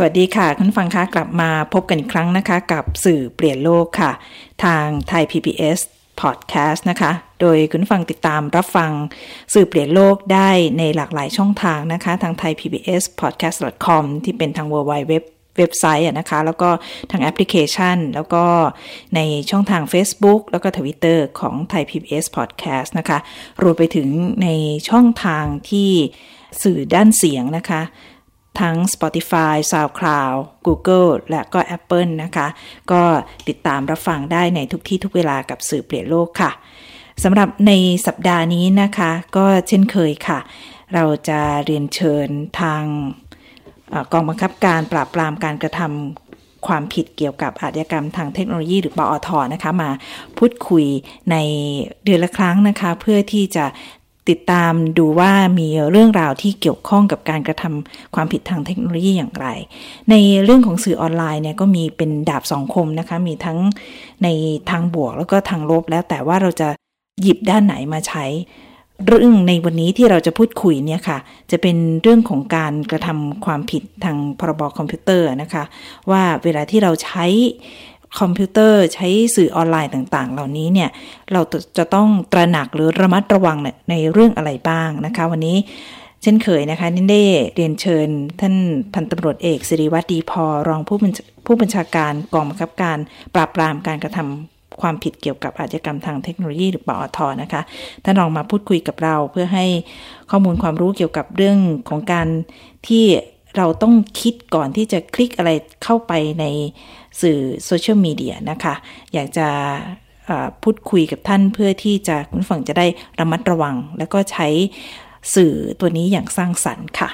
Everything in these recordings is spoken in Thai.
สวัสดีค่ะ คุณฟังคะกลับมาพบกันอีกครั้งนะคะ กับสื่อเปลี่ยนโลกค่ะ ทางไทย PBS Podcast นะคะ โดยคุณฟังติดตามรับฟังสื่อเปลี่ยนโลกได้ในหลากหลายช่องทางนะคะ ทางไทย PBS Podcast com ที่เป็นทาง w w w เว็บไซต์นะคะ แล้วก็ทางแอปพลิเคชัน แล้วก็ในช่องทาง Facebook แล้วก็ Twitter ของไทย PBS Podcast นะคะ รวมไปถึงในช่องทางที่สื่อด้านเสียงนะคะ ทั้ง Spotify, SoundCloud, Google และก็ Apple นะคะ ก็ติดตามรับฟังได้ในทุกที่ทุกเวลากับสื่อเปลี่ยนโลกค่ะสำหรับในสัปดาห์นี้นะคะ ก็เช่นเคยค่ะ เราจะเรียนเชิญทางกองบังคับการปราบปรามการกระทำความผิดเกี่ยวกับอาชญากรรมทางเทคโนโลยีหรือปอทนะคะ มาพูดคุยในเดือนละครั้งนะคะ เพื่อที่จะ ติดตามดูว่ามีเรื่องราวที่เกี่ยวข้องกับการกระทำความผิดทางเทคโนโลยีอย่างไร ในเรื่องของสื่อออนไลน์เนี่ยก็มีเป็นดาบสองคมนะคะ มีทั้งในทางบวกแล้วก็ทางลบแล้วแต่ว่าเราจะหยิบด้านไหนมาใช้ เรื่องในวันนี้ที่เราจะพูดคุยเนี่ยค่ะ จะเป็นเรื่องของการกระทำความผิดทางพรบคอมพิวเตอร์นะคะ ว่าเวลาที่เราใช้ คอมพิวเตอร์ใช้สื่อออนไลน์ต่างๆ เหล่านี้เนี่ยเราจะต้องตระหนักหรือระมัดระวังในเรื่องอะไรบ้างนะคะ วันนี้เช่นเคยนะคะนินเด้เรียนเชิญ ท่านพันตำรวจเอกสิริวัตรดีพอรองผู้ผู้บัญชาการกองบังคับการปราบปรามการกระทำความผิดเกี่ยวกับอาชญากรรมทางเทคโนโลยีหรือปอทนะคะท่านลองมาพูดคุยกับเราเพื่อให้ข้อมูลความรู้เกี่ยวกับเรื่องของการที่ เราต้องคิดก่อนที่จะคลิกอะไรเข้าไปในสื่อโซเชียลมีเดียนะคะ อยากจะพูดคุยกับท่านเพื่อที่จะคุณฝั่งจะได้ระมัดระวัง แล้วก็ใช้สื่อตัวนี้อย่างสร้างสรรค์ค่ะ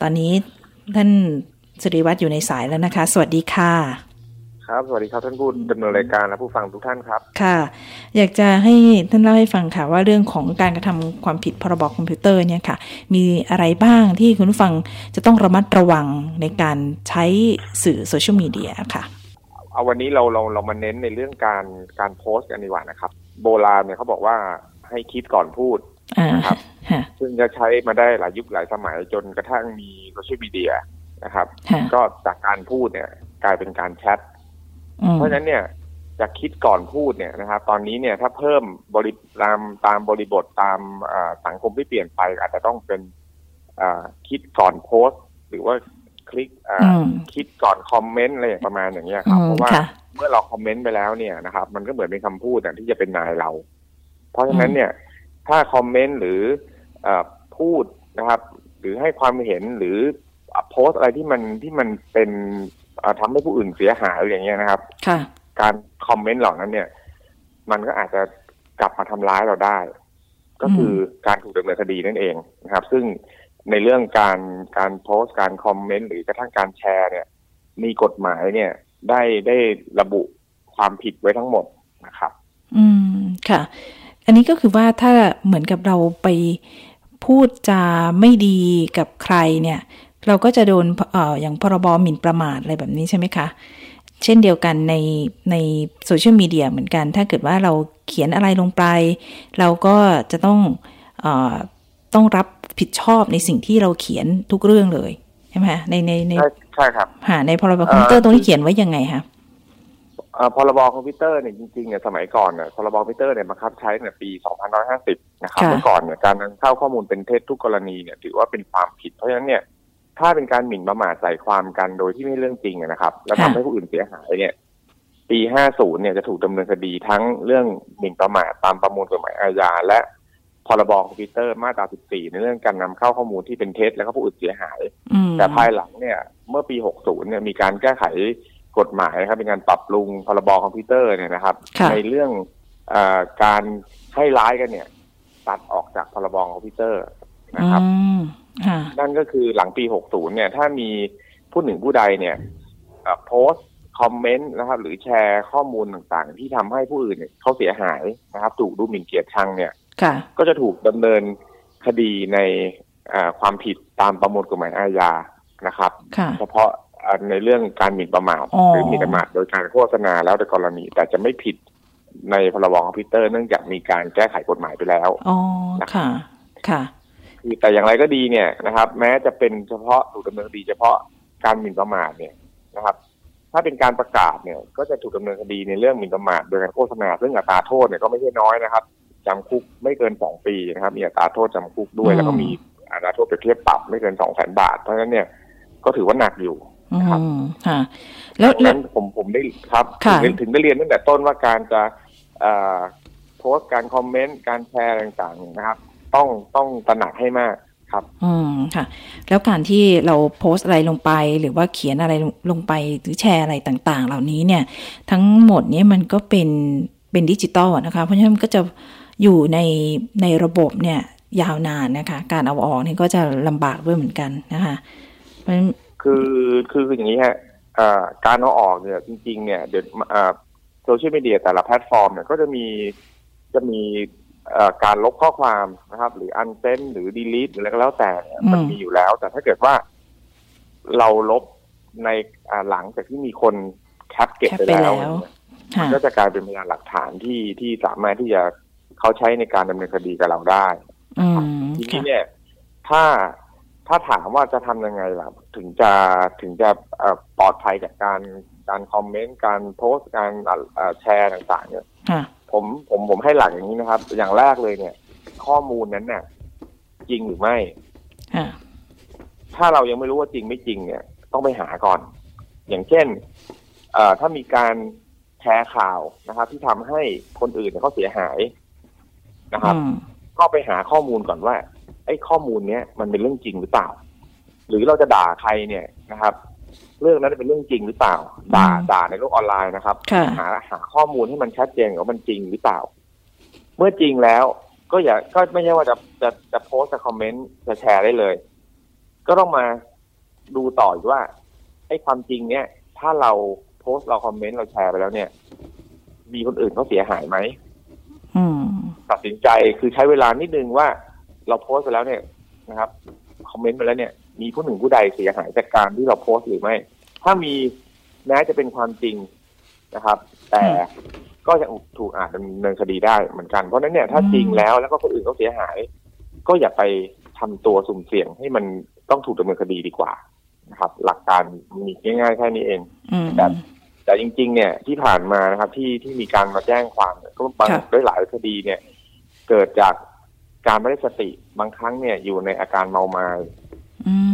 ตอนนี้ท่านสิริวัตรอยู่ในสายแล้วนะคะ สวัสดีค่ะ ครับ สวัสดีครับท่านผู้ดำเนินรายการและผู้ฟังทุกท่านครับ ค่ะ อยากจะให้ท่านเล่าให้ฟังค่ะว่าเรื่องของการกระทำความผิดพรบคอมพิวเตอร์เนี่ยค่ะ มีอะไรบ้างที่คุณผู้ฟังจะต้องระมัดระวังในการใช้สื่อโซเชียลมีเดียค่ะ เอาวันนี้เราเราเรามาเน้นในเรื่องการการโพสต์กันดีกว่านะครับ โบราณเนี่ยเขาบอกว่าให้คิดก่อนพูดนะครับซึ่งจะใช้มาได้หลายยุคหลายสมัยจนกระทั่งมีโซเชียลมีเดียนะครับ ก็จากการพูดเนี่ยกลายเป็นการแชท เพราะฉะนั้นเนี่ยจะคิดก่อนพูดเนี่ยนะครับ ตอนนี้เนี่ยถ้าเพิ่มบริตามตามบริบทตามสังคมที่เปลี่ยนไป อาจจะต้องเป็นคิดก่อนโพสต์ หรือว่าคลิกคิดก่อนคอมเมนต์อะไรอย่างประมาณอย่างเงี้ยครับเพราะว่าเมื่อเราคอมเมนต์ไปแล้วเนี่ยนะครับ มันก็เหมือนเป็นคำพูดที่จะเป็นนายเรา เพราะฉะนั้นเนี่ย ถ้าคอมเมนต์หรืออพูดนะครับ หรือให้ความเห็นหรือโพสอะไรที่มันที่มันเป็น ทำให้ผู้อื่นเสียหายอย่างเงี้ยนะครับการคอมเมนต์เหล่านั้นเนี่ย มันก็อาจจะกลับมาทำร้ายเราได้ ก็คือการถูกดำเนินคดีนั่นเองนะครับ ซึ่งในเรื่องการการโพสต์การคอมเมนต์หรือกระทั่งการแชร์เนี่ย มีกฎหมายเนี่ย ได้ได้ระบุความผิดไว้ทั้งหมดนะครับ อืมค่ะ อันนี้ก็คือว่าถ้าเหมือนกับเราไปพูดจาไม่ดีกับใครเนี่ย เราก็จะโดนเอ่ออย่างพรบหมิ่นประมาทอะไรแบบนี้ใช่ไหมคะ เช่นเดียวกันในในโซเชียลมีเดียเหมือนกัน ถ้าเกิดว่าเราเขียนอะไรลงไป เราก็จะต้องเอ่อต้องรับผิดชอบในสิ่งที่เราเขียนทุกเรื่องเลยใช่ไหมในในในใช่ครับหาในพรบคอมพิวเตอร์ตรงนี้เขียนไว้ยังไงคะพรบคอมพิวเตอร์เนี่ยจริงๆเนี่ยสมัยก่อนเนี่ยพรบคอมพิวเตอร์เนี่ยบังคับใช้เนี่ยปี 2550 นะครับเมื่อก่อนเนี่ยการนำเข้าข้อมูลเป็นเท็จทุกกรณีเนี่ยถือว่าเป็นความผิดเพราะฉะนั้นเนี่ย ถ้าเป็นการหมิ่นประมาทใส่ความกันโดยที่ไม่เรื่องจริงนะครับ แล้วทำให้ผู้อื่นเสียหายเนี่ยปี 50 เนี่ยจะถูกดำเนินคดีทั้งเรื่องหมิ่นประมาทตามประมวลกฎหมายอาญาและพรบคอมพิวเตอร์มาตรา 14 ในเรื่องการนำเข้าข้อมูลที่เป็นเท็จแล้วก็ผู้อื่นเสียหาย แต่ภายหลังเนี่ย เมื่อปี 60 เนี่ยมีการแก้ไขกฎหมายครับเป็นการปรับปรุงพรบคอมพิวเตอร์เนี่ยนะครับ ในเรื่องอการให้ร้ายกันเนี่ย ตัดออกจากพรบคอมพิวเตอร์ นะครับนั่นก็คือหลังปี 60 เนี่ย ถ้ามีผู้หนึ่งผู้ใดเนี่ยโพสต์คอมเมนต์นะครับ หรือแชร์ข้อมูลต่างๆ ที่ทำให้ผู้อื่นเขาเสียหายนะครับ ถูกดูหมิ่นเกียรติชังเนี่ยก็จะถูกดำเนินคดีในความผิดตามประมวลกฎหมายอาญานะครับ เฉพาะในเรื่องการหมิ่นประมาทหรือหมิ่นประมาทโดยการโฆษณาแล้วในกรณี แต่จะไม่ผิดในพรบคอมพิวเตอร์เนื่องจากมีการแก้ไขกฎหมายไปแล้วอ๋อค่ะ ค่ะ คือแต่อย่างไรก็ดีเนี่ยนะครับ แม้จะเป็นเฉพาะถูกดำเนินคดีเฉพาะการหมิ่นประมาทเนี่ยนะครับ ถ้าเป็นการประกาศเนี่ย ก็จะถูกดำเนินคดีในเรื่องหมิ่นประมาทโดยการโฆษณาซึ่งอัตราโทษเนี่ยก็ไม่ใช่น้อยนะครับจำคุกไม่เกินสองปีนะครับ มีอัตราโทษจำคุกด้วยแล้วก็มีอัตราโทษเปรียบเทียบปรับไม่เกินสองแสนบาท เพราะฉะนั้นเนี่ยก็ถือว่าหนักอยู่ครับค่ะ แล้วนั้นผมผมได้ครับถึงได้เรียนตั้งแต่ต้นว่าการจะโพสต์การคอมเมนต์การแชร์ต่างๆนะครับ ต้องต้องตระหนักให้มากครับ อืมค่ะ แล้วการที่เราโพสต์อะไรลงไป หรือว่าเขียนอะไรลงไปหรือแชร์อะไรต่าง ๆ เหล่านี้เนี่ย ทั้งหมดนี้มันก็เป็นเป็นดิจิตอลนะคะ เพราะฉะนั้นมันก็จะอยู่ในในระบบเนี่ย ยาวนานนะคะ การเอาออกนี่ก็จะลำบากด้วยเหมือนกันนะคะเพราะคือคือคืออย่างนี้ฮะการเอาออกเนี่ยจริง ๆ เนี่ยเดี๋ยวโซเชียลมีเดียแต่ละแพลตฟอร์มเนี่ยก็จะมีจะมี การลบข้อความนะครับ หรือ unsend หรือ delete หรืออะไรก็แล้วแต่มันมีอยู่แล้ว แต่ถ้าเกิดว่าเราลบในหลังจากที่มีคนแคปเก็บไปแล้วมันก็จะกลายเป็นพยานหลักฐานที่ที่สามารถที่จะเขาใช้ในการดำเนินคดีกับเราได้ทีนี้เนี่ย ถ้าถ้าถามว่าจะทำยังไงล่ะ ถึงจะถึงจะปลอดภัยจากการการคอมเมนต์การโพสต์การแชร์ต่าง ๆ เนี่ย ผมผมผมให้หลักอย่างนี้นะครับ อย่างแรกเลยเนี่ย ข้อมูลนั้นเนี่ยจริงหรือไม่ถ้าเรายังไม่รู้ว่าจริงไม่จริง เนี่ย ต้องไปหาก่อน อย่างเช่น เอ่อถ้ามีการแชร์ข่าวนะครับ ที่ทำให้คนอื่นเขาเสียหายนะครับ ก็ไปหาข้อมูลก่อนว่าไอ้ข้อมูลเนี้ยมันเป็นเรื่องจริงหรือเปล่า หรือเราจะด่าใครเนี่ยนะครับ เรื่องนั้นเป็นเรื่องจริงหรือเปล่า ด่าด่าในโลกออนไลน์นะครับ หาหาข้อมูลให้มันชัดเจนว่ามันจริงหรือเปล่า เมื่อจริงแล้วก็อย่าก็ไม่ใช่ว่าจะจะจะโพสจะคอมเมนต์จะแชร์ได้เลย ก็ต้องมาดูต่อว่าไอ้ความจริงเนี้ยถ้าเราโพสเราคอมเมนต์เราแชร์ไปแล้วเนี่ย มีคนอื่นเขาเสียหายไหมตัดสินใจคือใช้เวลานิดนึงว่า เราโพสไปแล้วเนี่ยนะครับคอมเมนต์ไปแล้วเนี่ย มีผู้หนึ่งผู้ใดเสียหายจากการที่เราโพสต์หรือไม่ ถ้ามีแม้จะเป็นความจริงนะครับ แต่ก็ยังถูกอาจดำเนินคดีได้เหมือนกัน เพราะนั้นเนี่ยถ้าจริงแล้วแล้วก็คนอื่นเขาเสียหาย ก็อย่าไปทำตัวสุ่มเสี่ยงให้มันต้องถูกดำเนินคดีดีกว่านะครับ หลักการมีง่ายๆแค่นี้เองแต่แต่จริง ๆ เนี่ยที่ผ่านมานะครับ ที่ที่มีการมาแจ้งความก็บางด้วยหลายคดีเนี่ย เกิดจากการไม่ได้สติบางครั้งเนี่ยอยู่ในอาการเมาไมา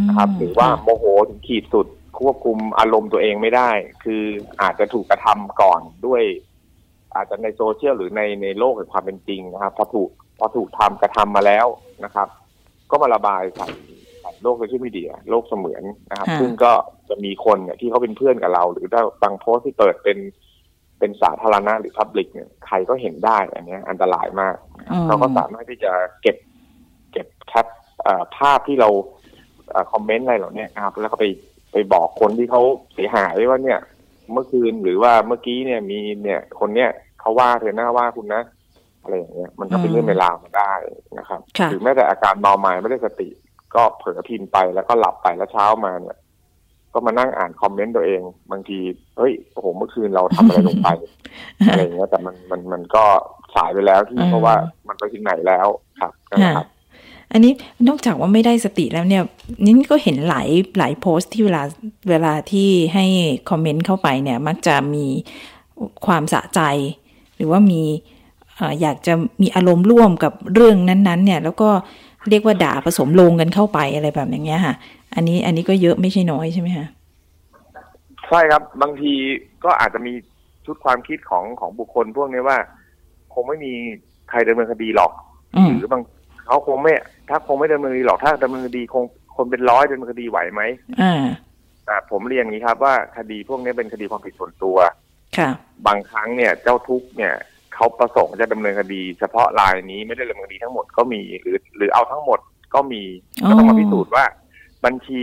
นะครับหรือว่าโมโหถึงขีดสุด ควบคุมอารมณ์ตัวเองไม่ได้ คืออาจจะถูกกระทำก่อนด้วย อาจจะในโซเชียลหรือในในโลกแห่งความเป็นจริงนะครับพอถูกพอถูกทำกระทำมาแล้วนะครับ ก็มาระบายใส่โลกโซเชียลมีเดียโลกเสมือนนะครับ ซึ่งก็จะมีคนเนี่ยที่เขาเป็นเพื่อนกับเรา หรือถ้าบางโพสที่เปิดเป็นเป็นสาธารณะหรือพับลิกเนี่ยใครก็เห็นได้อันนี้อันตรายมาก เขาก็สามารถที่จะเก็บ เก็บแคปภาพที่เราคอมเมนต์อะไรเหล่านี้ครับ แล้วก็ไปไป บอกคนที่เขาเสียหายว่าเนี่ย เมื่อคืนหรือว่าเมื่อกี้เนี่ยมีเนี่ยคนเนี้ยเขาว่าเธอหน้าว่าคุณนะอะไรอย่างเงี้ยมันก็เป็นเรื่องเวลามาได้นะครับหรือแม้แต่อาการเมาหมายไม่ได้สติ ก็เผลอพิมพ์ไปแล้วก็หลับไปแล้วเช้ามาเนี่ย ก็มานั่งอ่านคอมเมนต์ตัวเอง บางทีเฮ้ยโอ้โหเมื่อคืนเราทำอะไรลงไปอะไรอย่างเงี้ยแต่มันมันมันก็สายไปแล้วที่เพราะว่ามันไปถึงไหนแล้วครับนะครับ อันนี้นอกจากว่าไม่ได้สติแล้วเนี่ยนี่ก็เห็นหลายหลายโพสต์ที่เวลาเวลาที่ให้คอมเมนต์เข้าไปเนี่ยมักจะมีความสะใจ หรือว่ามีอยากจะมีอารมณ์ร่วมกับเรื่องนั้นๆ เนี่ย แล้วก็เรียกว่าด่าผสมลงกันเข้าไปอะไรแบบอย่างเงี้ยค่ะ อันนี้อันนี้ก็เยอะไม่ใช่น้อยใช่ไหมคะใช่ครับบางทีก็อาจจะมีชุดความคิดของของบุคคลพวกนี้ว่า คงไม่มีใครดำเนินคดีหรอก หรือบาง เขาคงไม่ ถ้าคงไม่ดำเนินคดีหรอกถ้าดำเนินคดีคงคนเป็นร้อยดำเนินคดีไหวไหมอ่าอ่าผมเรียนอย่างนี้ครับว่าคดีพวกนี้เป็นคดีความผิดส่วนตัว ค่ะ บางครั้งเนี่ย เจ้าทุกเนี่ยเขาประสงค์จะดำเนินคดี เฉพาะรายนี้ไม่ได้ดำเนินคดีทั้งหมดก็มีหรือ หรือเอาทั้งหมดก็มีก็ต้องมาพิสูจน์ว่า บัญชี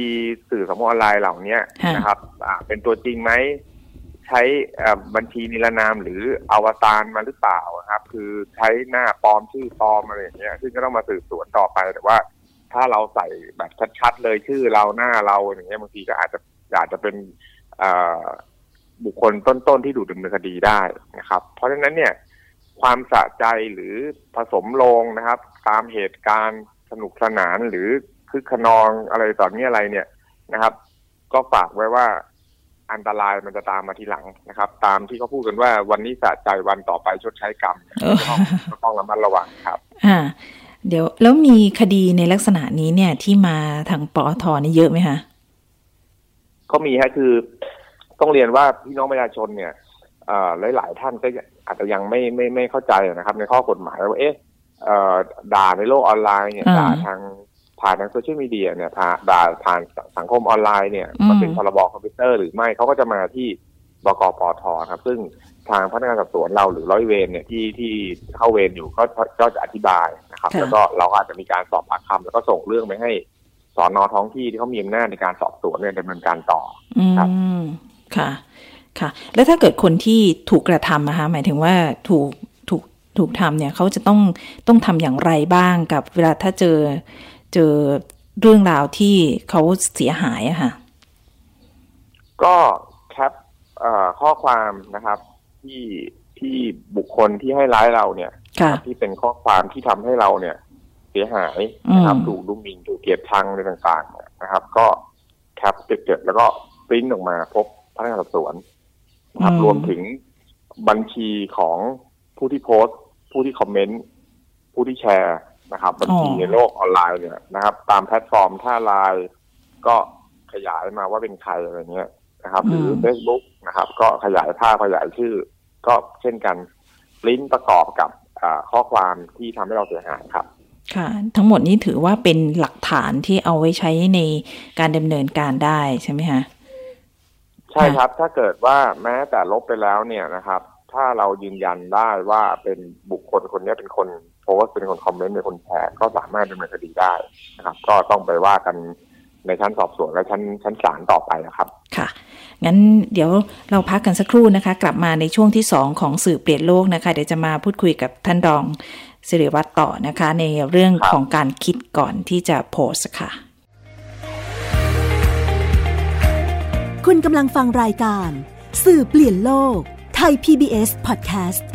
สื่อสังคมออนไลน์เหล่านี้นะครับ อ่า เป็นตัวจริงไหม ใช้บัญชีนิรนามหรืออวตารมาหรือเปล่าครับ คือใช้หน้าปลอมชื่อปลอมอะไรอย่างเงี้ยซึ่งก็ต้องมาสืบสวนต่อไปแต่ว่า ถ้าเราใส่แบบชัดๆเลยชื่อเราหน้าเราอย่างเงี้ยบางทีก็อาจจะอาจจะเป็นบุคคลต้นๆที่ดูดำเนินคดีได้นะครับ เพราะฉะนั้นเนี่ยความสะใจหรือผสมลงนะครับ ตามเหตุการณ์สนุกสนานหรือคึกขนองอะไรต่อนี้อะไรเนี่ยนะครับ ก็ฝากไว้ว่า อันตรายมันจะตามมาทีหลังนะครับ ตามที่เขาพูดกันว่าวันนี้สะใจวันต่อไปชดใช้กรรมก็ต้องระมัดระวังครับ อ่า เดี๋ยวแล้วมีคดีในลักษณะนี้เนี่ยที่มาทางปอทนี่เยอะไหมคะก็มีฮะคือต้องเรียนว่าพี่น้องประชาชนเนี่ยหลายๆท่านก็อาจจะยังไม่ไม่ไม่เข้าใจนะครับ ในข้อกฎหมายว่าเอ๊ะด่าในโลกออนไลน์เนี่ยด่าทาง ผ่านทางโซเชียลมีเดียเนี่ยด่าผ่านสังคมออนไลน์เนี่ยมันเป็นพรบคอมพิวเตอร์หรือไม่เขาก็จะมาที่บกปทครับ ซึ่งทางพนักงานสอบสวนเราหรือร้อยเวรเนี่ยที่ที่เข้าเวรอยู่ก็ก็จะอธิบายนะครับ แล้วก็เราอาจจะมีการสอบปากคำแล้วก็ส่งเรื่องไปให้สอนอท้องที่ที่เขามีอำนาจในการสอบสวนเนี่ยดำเนินการต่อครับค่ะ ค่ะ แล้วถ้าเกิดคนที่ถูกกระทำนะคะหมายถึงว่าถูกถูกถูกทำเนี่ยเขาจะต้องต้องทำอย่างไรบ้างกับเวลาถ้าเจอ เจอเรื่องราวที่เขาเสียหายอะค่ะ ก็แคปข้อความนะครับ ที่ที่บุคคลที่ให้ร้ายเราเนี่ยที่เป็นข้อความที่ทำให้เราเนี่ย เสียหายนะครับถูกดุมินถูกเกลียดชังอะไรต่างๆ นะครับ ก็แคปเก็บแล้วก็ปริ้นออกมาพบพนักงานสอบสวนนะครับรวมถึงบัญชีของผู้ที่โพสต์ ผู้ที่คอมเมนต์ ผู้ที่แชร์ นะครับบัญชีในโลกออนไลน์เนี่ยนะครับ ตามแพลตฟอร์มถ้าไลน์ก็ขยายมาว่าเป็นใครอะไรเงี้ยนะครับ หรือเฟซบุ๊กนะครับ ก็ขยายภาพขยายชื่อ ก็เช่นกันลิงก์ประกอบกับข้อความที่ทำให้เราเสียหายครับ ค่ะ ทั้งหมดนี้ถือว่าเป็นหลักฐานที่เอาไว้ใช้ในการดำเนินการได้ใช่ไหมคะใช่ครับ ถ้าเกิดว่าแม้แต่ลบไปแล้วเนี่ยนะครับ ถ้าเรายืนยันได้ว่าเป็นบุคคลคนนี้เป็นคน โพสเป็นคนคอมเมนต์เป็นคนแชร์ก็สามารถดำเนินคดีได้นะครับ ก็ต้องไปว่ากันในชั้นสอบสวนและชั้นชั้นศาลต่อไปนะครับ ค่ะ งั้นเดี๋ยวเราพักกันสักครู่นะคะ กลับมาในช่วงที่สองของสื่อเปลี่ยนโลกนะคะ เดี๋ยวจะมาพูดคุยกับท่านรองสิริวัตรต่อนะคะ ในเรื่องของการคิดก่อนที่จะโพสค่ะ คุณกำลังฟังรายการ สื่อเปลี่ยนโลกไทย PBS Podcast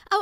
เ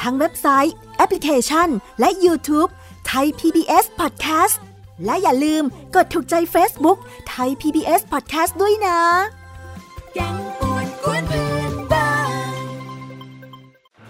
ทั้งเว็บไซต์ แอปพลิเคชัน และ YouTube ไทย PBS Podcast และอย่าลืมกดถูกใจ Facebook ไทย PBS Podcast ด้วยนะ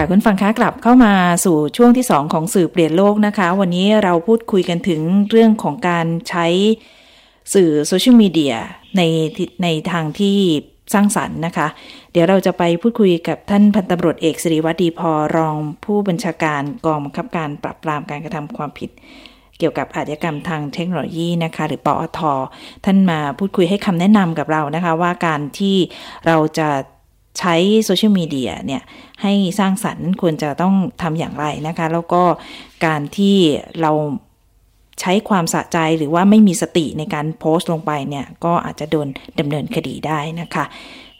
ค่ะคุณฟังคะกลับเข้ามาสู่ช่วงที่สองของสื่อเปลี่ยนโลกนะคะ วันนี้เราพูดคุยกันถึงเรื่องของการใช้สื่อโซเชียลมีเดียในในทางที่สร้างสรรค์นะคะ เดี๋ยวเราจะไปพูดคุยกับท่านพันตำรวจเอกสิริวัตรดีพอรองผู้บัญชาการกองบังคับการปราบปรามการกระทำความผิด เกี่ยวกับอาชญากรรมทางเทคโนโลยีนะคะ หรือปอท ท่านมาพูดคุยให้คำแนะนำกับเรานะคะ ว่าการที่เราจะ ใช้โซเชียลมีเดียเนี่ยให้สร้างสรรค์ควรจะต้องทำอย่างไรนะคะ แล้วก็การที่เราใช้ความสะใจหรือว่าไม่มีสติในการโพสต์ลงไปเนี่ย ก็อาจจะโดนดำเนินคดีได้นะคะ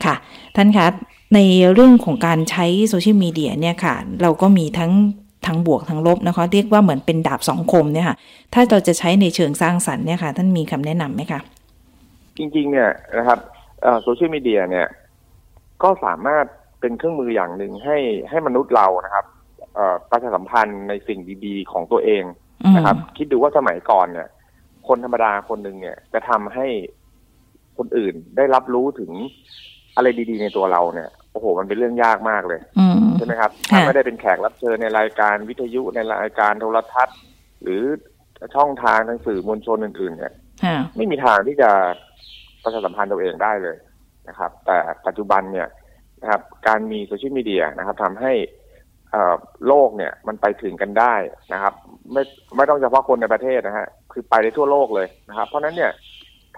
ค่ะ ท่านคะในเรื่องของการใช้โซเชียลมีเดียเนี่ยค่ะ เราก็มีทั้งทั้งบวกทั้งลบนะคะ เรียกว่าเหมือนเป็นดาบสองคมเนี่ยค่ะ ถ้าเราจะใช้ในเชิงสร้างสรรค์เนี่ยค่ะ ท่านมีคำแนะนํำไหมคะ จริงๆ เนี่ยนะครับโซเชียลมีเดียเนี่ย ก็สามารถเป็นเครื่องมืออย่างหนึ่งให้ให้มนุษย์เรานะครับประชาสัมพันธ์ในสิ่งดีๆ ของตัวเองนะครับ คิดดูว่าสมัยก่อนเนี่ย คนธรรมดาคนหนึ่งเนี่ย จะทำให้คนอื่นได้รับรู้ถึงอะไรดีๆ ในตัวเราเนี่ยโอ้โห มันเป็นเรื่องยากมากเลยใช่ไหมครับถ้าไม่ได้เป็นแขกรับเชิญในรายการวิทยุในรายการโทรทัศน์ หรือช่องทางทางสื่อมวลชนอื่น ๆ เนี่ยไม่มีทางที่จะประชาสัมพันธ์ตัวเองได้เลย นะครับ แต่ปัจจุบันเนี่ยนะครับการมีโซเชียลมีเดียนะครับทำให้โลกเนี่ยมันไปถึงกันได้นะครับ ไม่ไม่ต้องเฉพาะคนในประเทศนะฮะคือไปได้ทั่วโลกเลยนะครับ เพราะนั้นเนี่ย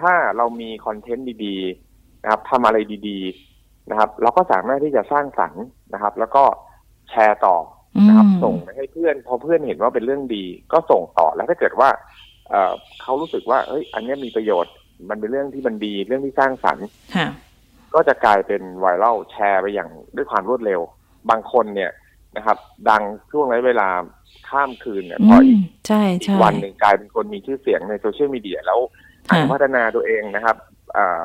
ถ้าเรามีคอนเทนต์ดีๆนะครับทำอะไรดีๆนะครับ เราก็สามารถที่จะสร้างสรรค์นะครับ แล้วก็แชร์ต่อนะครับ ส่งไปให้เพื่อน พอเพื่อนเห็นว่าเป็นเรื่องดี ก็ส่งต่อแล้วถ้าเกิดว่าเเขารู้สึกว่าเฮ้ย อันนี้มีประโยชน์ มันเป็นเรื่องที่มันดี เรื่องที่สร้างสรรค์ ก็จะกลายเป็นไวรัลแชร์ไปอย่างด้วยความรวดเร็ว บางคนเนี่ยนะครับ ดังช่วงระยะเวลาข้ามคืนเนี่ยพออีกใช่ใช่วันหนึ่งกลายเป็นคนมีชื่อเสียงในโซเชียลมีเดียแล้วพัฒนาตัวเองนะครับอ่า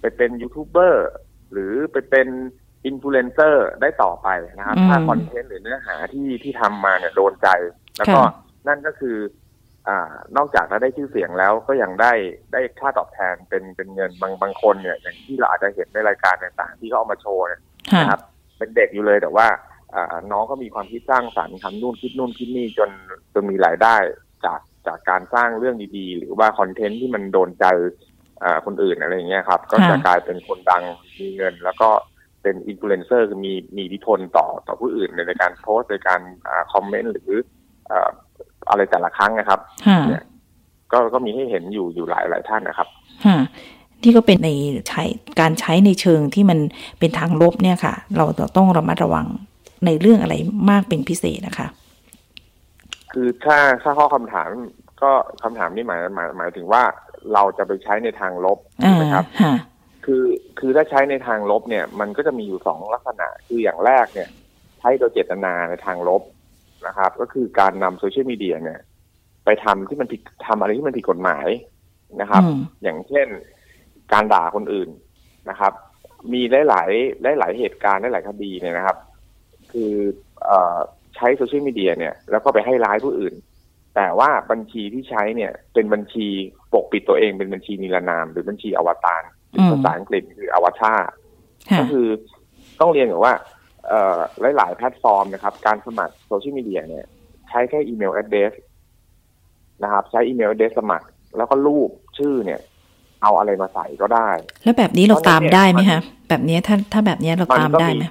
ไปเป็นยูทูบเบอร์หรือไปเป็นอินฟลูเอนเซอร์ได้ต่อไปนะครับ ถ้าคอนเทนต์หรือเนื้อหาที่ที่ทำมาเนี่ยโดนใจ แล้วก็นั่นก็คือ อ่านอกจากจะได้ชื่อเสียงแล้วก็ยังได้ได้ค่าตอบแทนเป็นเป็นเงินบางบางคนเนี่ย อย่างที่เราอาจจะเห็นในรายการต่างๆที่เขาเอามาโชว์นะครับ เป็นเด็กอยู่เลยแต่ว่าน้องก็มีความคิดสร้างสรรค์ทำนู่นคิดนู่นคิดนี่จนจนมีรายได้จากจากการสร้างเรื่องดีๆ หรือว่าคอนเทนต์ที่มันโดนใจคนอื่นอะไรอย่างเงี้ยครับ ก็จะกลายเป็นคนดังมีเงิน แล้วก็เป็นอินฟลูเอนเซอร์คือมีมีอิทธิพลต่อต่อผู้อื่นในการโพสในการคอมเมนต์หรือ อะไรแต่ละครั้งนะครับเนี่ยก็ก็มีให้เห็นอยู่อยู่หลายหลายท่านนะครับที่ก็เป็นในใช้การใช้ในเชิงที่มันเป็นทางลบเนี่ยค่ะ เราต้องระมัดระวังในเรื่องอะไรมากเป็นพิเศษนะคะ คือถ้าถ้าข้อคำถามก็คำถามนี้หมายหมายหมายถึงว่าเราจะไปใช้ในทางลบใช่ไหมครับคือคือถ้าใช้ในทางลบเนี่ย มันก็จะมีอยู่สองลักษณะ คืออย่างแรกเนี่ย ใช้โดยเจตนาในทางลบ นะครับ ก็คือการนำโซเชียลมีเดียเนี่ย ไปทำที่มันผิดทำอะไรที่มันผิดกฎหมายนะครับ อย่างเช่นการด่าคนอื่นนะครับ มีหลายๆหลายๆเหตุการณ์หลายๆคดีเนี่ยนะครับ คืออใช้โซเชียลมีเดียเนี่ย แล้วก็ไปให้ร้ายผู้อื่น แต่ว่าบัญชีที่ใช้เนี่ย เป็นบัญชีปกปิดตัวเองเป็นบัญชีนิรนาม หรือบัญชีอวตารภาษาอังกฤษคืออวตารก็คือต้องเรียนกับว่า หลายๆแพลตฟอร์มนะครับ การสมัครโซเชียลมีเดียเนี่ย ใช้แค่ email address นะครับ ใช้ email address สมัคร แล้วก็รูปชื่อเนี่ย เอาอะไรมาใส่ก็ได้ แล้วแบบนี้เราตามได้ไหมคะแบบนี้ถ้าถ้าแบบนี้เราตามได้ไหม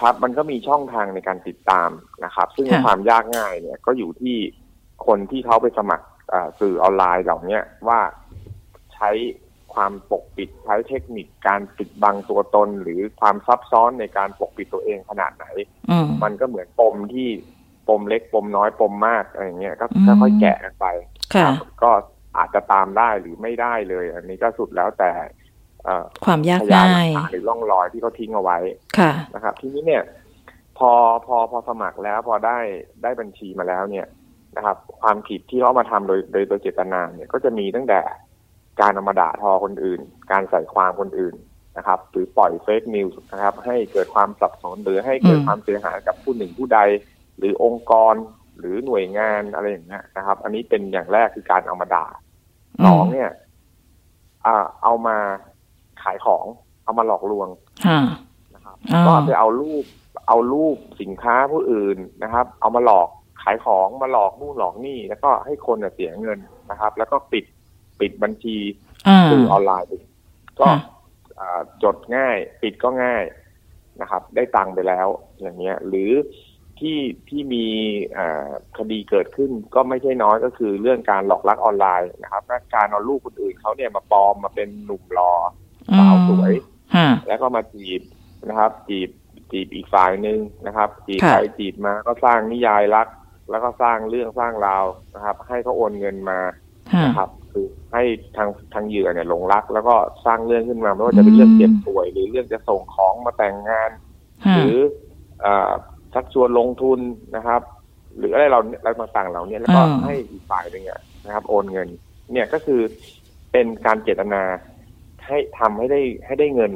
ครับ มันก็มีช่องทางในการติดตามนะครับ ซึ่งความยากง่ายเนี่ย ก็อยู่ที่คนที่เขาไปสมัครสื่อออนไลน์เหล่านี้ว่าใช้ ความปกปิดใช้เทคนิคการปิดบังตัวตน หรือความซับซ้อนในการปกปิดตัวเองขนาดไหน มันก็เหมือนปมที่ปมเล็กปมน้อยปมมากอะไรเงี้ยก็ค่อยๆแกะกันไปก็อาจจะตามได้หรือไม่ได้เลย อันนี้ก็สุดแล้วแต่ความยากง่ายหรือร่องรอยที่เขาทิ้งเอาไว้ค่ะนะครับ ทีนี้เนี่ย พอพอพอสมัครแล้วพอได้ได้บัญชีมาแล้วเนี่ยนะครับ ความผิดที่เขามาทำโดยโดยโดยเจตนาเนี่ยก็จะมีตั้งแต่ การนำมาด่าทอคนอื่น การใส่ความคนอื่นนะครับ หรือปล่อยเฟกนิวส์นะครับ ให้เกิดความสับสนหรือให้เกิดความเสียหายกับผู้หนึ่งผู้ใด หรือองค์กรหรือหน่วยงานอะไรอย่างเงี้ยนะครับ อันนี้เป็นอย่างแรกคือการเอามาด่าสองเนี่ยอ่าเอามาขายของ เอามาหลอกลวงนะครับก็ไปเอารูปเอารูปสินค้าผู้อื่นนะครับ เอามาหลอกขายของมาหลอกนู่นหลอกนี่ แล้วก็ให้คนเสียเงินนะครับ แล้วก็ปิด ปิดบัญชีสื่อออนไลน์ก็จดง่ายปิดก็ง่ายนะครับ ได้ตังค์ไปแล้วอย่างเงี้ย หรือที่ที่มีคดีเกิดขึ้นก็ไม่ใช่น้อยก็คือเรื่องการหลอกลักออนไลน์นะครับการเอาลูกคนอื่นเขาเนี่ยมาปลอมมาเป็นหนุ่มรอสาวสวยแล้วก็มาจีบนะครับ จีบจีบอีกฝ่ายหนึ่งนะครับ จีบไปจีบมาก็สร้างนิยายรัก แล้วก็สร้างเรื่องสร้างราวนะครับ ให้เขาโอนเงินมานะครับ คือให้ทางทางเหยื่อเนี่ยหลงรัก แล้วก็สร้างเรื่องขึ้นมาไม่ว่าจะเป็นเรื่องเจ็บป่วย หรือเรื่องจะส่งของมาแต่งงาน หรือชักชวนลงทุนนะครับ หรืออะไรเราอะไรต่างๆเหล่านี้แล้วก็ให้อีกฝ่ายหนึ่งนะครับ โอนเงิน เนี่ยก็คือเป็นการเจตนาให้ทำให้ได้ให้ได้เงิน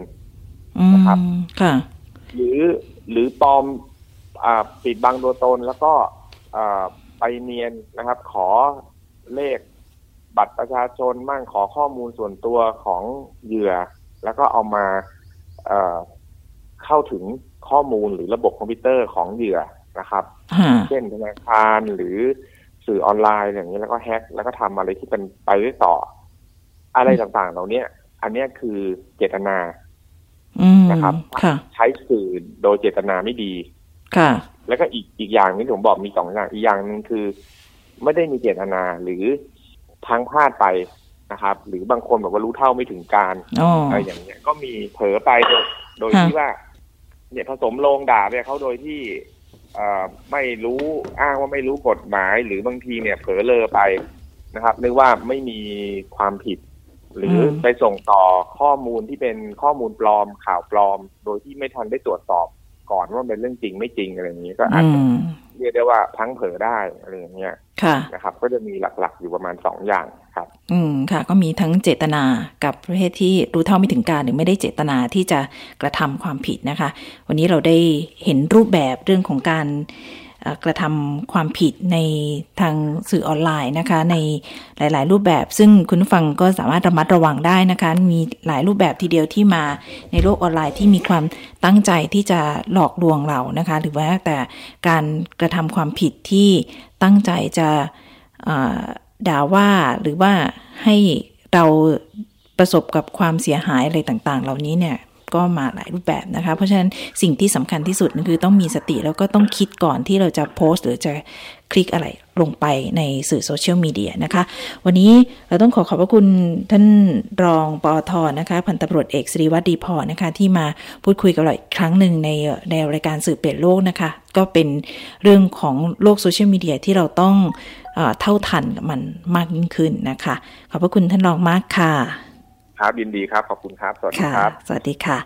นะครับค่ะ หรือหรือปลอมอปิดบังตัวตนแล้วก็ไปเนียนนะครับ ขอเลข บัตรประชาชนมั่งขอข้อมูลส่วนตัวของเหยื่อ แล้วก็เอามาเข้าถึงข้อมูลหรือระบบคอมพิวเตอร์ของเหยื่อนะครับ เช่นธนาคารหรือสื่อออนไลน์อย่างนี้แล้วก็แฮ็กแล้วก็ทำอะไรที่เป็นไปได้ต่อ อะไรต่างๆ เหล่านี้อันนี้คือเจตนานะครับใช้สื่อโดยเจตนาไม่ดีค่ะ แล้วก็อีกอีกอย่างนึงผมบอกมีสองอย่างอีกอย่างหนึ่งคือ ไม่ได้มีเจตนาหรือ ทางพลาดไปนะครับ หรือบางคนแบบว่ารู้เท่าไม่ถึงการอะไรอย่างเงี้ย ก็มีเผลอไปโดยโดยที่ว่า เนี่ยผสมลงด่าไปเขาโดยที่ไม่รู้อ้างว่าไม่รู้กฎหมาย หรือบางทีเนี่ย เผลอเลอไปนะครับนึกว่าไม่มีความผิด หรือไปส่งต่อข้อมูลที่เป็นข้อมูลปลอมข่าวปลอม โดยที่ไม่ทันได้ตรวจสอบก่อนว่าเป็นเรื่องจริงไม่จริงอะไรอย่างนี้ก็อาจจะ เรียกได้ว่าพังเผอได้อะไรอย่างเงี้ยค่ะนะครับ ก็จะมีหลักๆอยู่ประมาณสองอย่างครับ อืมค่ะ ก็มีทั้งเจตนากับประเภทที่รู้เท่าไม่ถึงการหรือไม่ได้เจตนาที่จะกระทำความผิดนะคะ วันนี้เราได้เห็นรูปแบบเรื่องของการ กระทำความผิดในทางสื่อออนไลน์นะคะ ในหลาย ๆ รูปแบบ ซึ่งคุณฟังก็สามารถระมัดระวังได้นะคะ มีหลายรูปแบบทีเดียวที่มาในโลกออนไลน์ที่มีความตั้งใจที่จะหลอกลวงเรานะคะ หรือว่าแต่การกระทำความผิดที่ตั้งใจจะด่าว่าหรือว่าให้เราประสบกับความเสียหายอะไรต่าง ๆ เหล่านี้เนี่ย ก็มาหลายรูปแบบนะคะ เพราะฉะนั้นสิ่งที่สำคัญที่สุดคือต้องมีสติแล้วก็ต้องคิดก่อนที่เราจะโพสต์ หรือจะคลิกอะไรลงไปในสื่อโซเชียลมีเดียนะคะ วันนี้เราต้องขอขอบพระคุณท่านรองปอทนะคะ พันตำรวจเอกสิริวัตรดีพอนะคะ ที่มาพูดคุยกับเราอีกครั้งหนึ่งในในรายการสื่อเปลี่ยนโลกนะคะ ก็เป็นเรื่องของโลกโซเชียลมีเดียที่เราต้องเท่าทันกับมันมากยิ่งขึ้นนะคะ ขอบพระคุณท่านรองมากค่ะ ครับยินดีครับ ขอบคุณครับ สวัสดีครับ สวัสดีค่ะ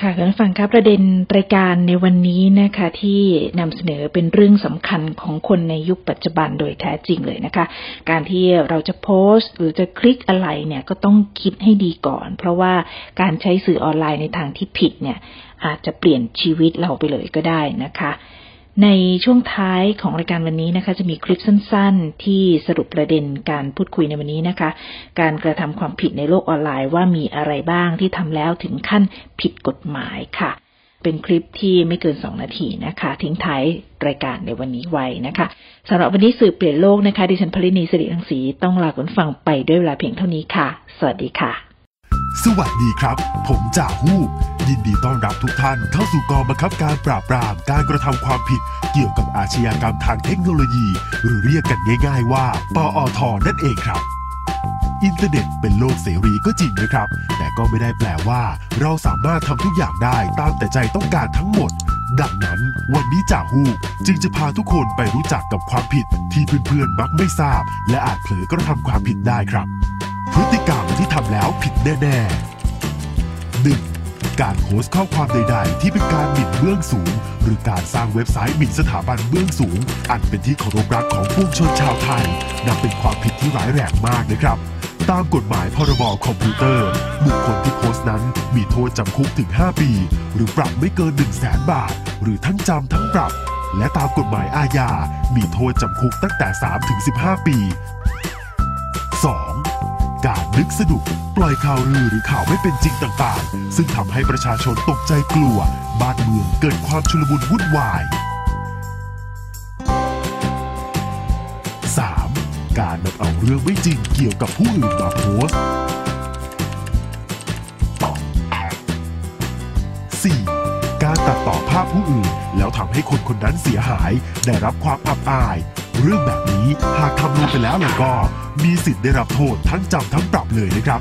ค่ะคุณฟังครับประเด็นรายการในวันนี้นะคะที่นำเสนอเป็นเรื่องสำคัญของคนในยุคปัจจุบันโดยแท้จริงเลยนะคะ การที่เราจะโพสต์ หรือจะคลิกอะไรเนี่ยก็ต้องคิดให้ดีก่อน เพราะว่าการใช้สื่อออนไลน์ในทางที่ผิดเนี่ยอาจจะเปลี่ยนชีวิตเราไปเลยก็ได้นะคะ ในช่วงท้ายของรายการวันนี้นะคะ จะมีคลิปสั้น ๆ ที่สรุปประเด็นการพูดคุยในวันนี้นะคะ การกระทำความผิดในโลกออนไลน์ว่ามีอะไรบ้างที่ทำแล้วถึงขั้นผิดกฎหมายค่ะ เป็นคลิปที่ไม่เกินสองนาทีนะคะ ทิ้งท้ายรายการในวันนี้ไว้นะคะสำหรับวันนี้สื่อเปลี่ยนโลกนะคะ ดิฉันพลินีสิริรังสีต้องลาคุณฟังไปด้วยเวลาเพียงเท่านี้ค่ะ สวัสดีค่ะ สวัสดีครับ ผมจ่าฮูกยินดีต้อนรับทุกท่านเข้าสู่กองบังคับการปราบปรามการกระทำความผิด เกี่ยวกับอาชญากรรมทางเทคโนโลยี หรือเรียกกันง่าย ๆ ว่า ปอท นั่นเองครับ อินเทอร์เน็ตเป็นโลกเสรีก็จริงนะครับ แต่ก็ไม่ได้แปลว่า เราสามารถทำทุกอย่างได้ตามแต่ใจต้องการทั้งหมด ดังนั้นวันนี้จ่าฮูกจึงจะพาทุกคนไปรู้จักกับความผิดที่เพื่อนๆมักไม่ทราบ และอาจเผลอกระทำความผิดได้ครับ พฤติกรรมที่ทำแล้วผิดแน่ๆ 1. การโพสต์ข้อความใด ๆ ที่เป็นการหมิ่นเบื้องสูง หรือการสร้างเว็บไซต์หมิ่นสถาบันเบื้องสูง อันเป็นที่เคารพรักของปวงชนชาวไทยนับเป็นความผิดที่ร้ายแรงมากนะครับตามกฎหมายพรบคอมพิวเตอร์ บุคคลที่โพสต์นั้นมีโทษจำคุกถึง 5 ปี หรือปรับไม่เกิน 1 0 0 0 0แบาท หรือทั้งจำทั้งปรับ และตามกฎหมายอาญา มีโทษจำคุกตั้งแต่3-15 ปี 2. การนึกสนุก ปล่อยข่าวลือหรือข่าวไม่เป็นจริงต่างๆ ซึ่งทำให้ประชาชนตกใจกลัว บ้านเมืองเกิดความชุลมุนวุ่นวาย 3. การนำเอาเรื่องไม่จริงเกี่ยวกับผู้อื่นมาโพสต์ 4. การตัดต่อภาพผู้อื่น แล้วทำให้คนคนนั้นเสียหาย ได้รับความอับอาย เรื่องแบบนี้หากทำลงไปแล้วล่ะก็ มีสิทธิ์ได้รับโทษทั้งจำทั้งปรับเลยนะครับ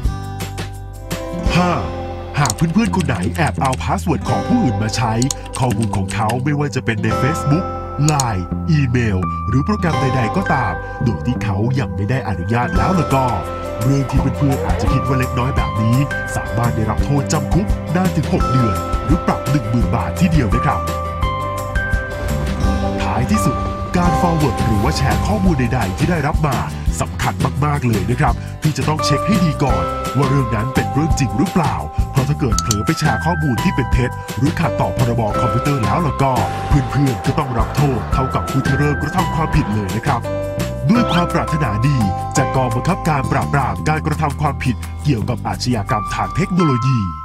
5. หากเพื่อนๆ คนไหนแอบเอา password ของผู้อื่นมาใช้ ข้อมูลของเขาไม่ว่าจะเป็นใน Facebook Line อีเมล หรือโปรแกรมใดๆ ก็ตาม โดยที่เขายังไม่ได้อนุญาตแล้วล่ะก็ เรื่องที่เพื่อนๆ อาจจะคิดว่าเล็กน้อยแบบนี้ สามารถได้รับโทษจำคุกนานถึง 6 เดือน หรือปรับ 10,000 บาทที่เดียวนะครับ ท้ายที่สุด การ forward หรือว่าแชร์ข้อมูลใดๆ ที่ได้รับมาสำคัญมากๆเลยนะครับ ที่จะต้องเช็คให้ดีก่อน ว่าเรื่องนั้นเป็นเรื่องจริงหรือเปล่า เพราะถ้าเกิดเผลอไปแชร์ข้อมูลที่เป็นเท็จ หรือขัดต่อพรบคอมพิวเตอร์แล้วล่ะก็ เพื่อนๆก็ต้องรับโทษเท่ากับผู้ที่เริ่มกระทำความผิดเลยนะครับด้วยความปรารถนาดีจากกองบังคับการปราบปรามการกระทำความผิดเกี่ยวกับอาชญากรรมทางเทคโนโลยี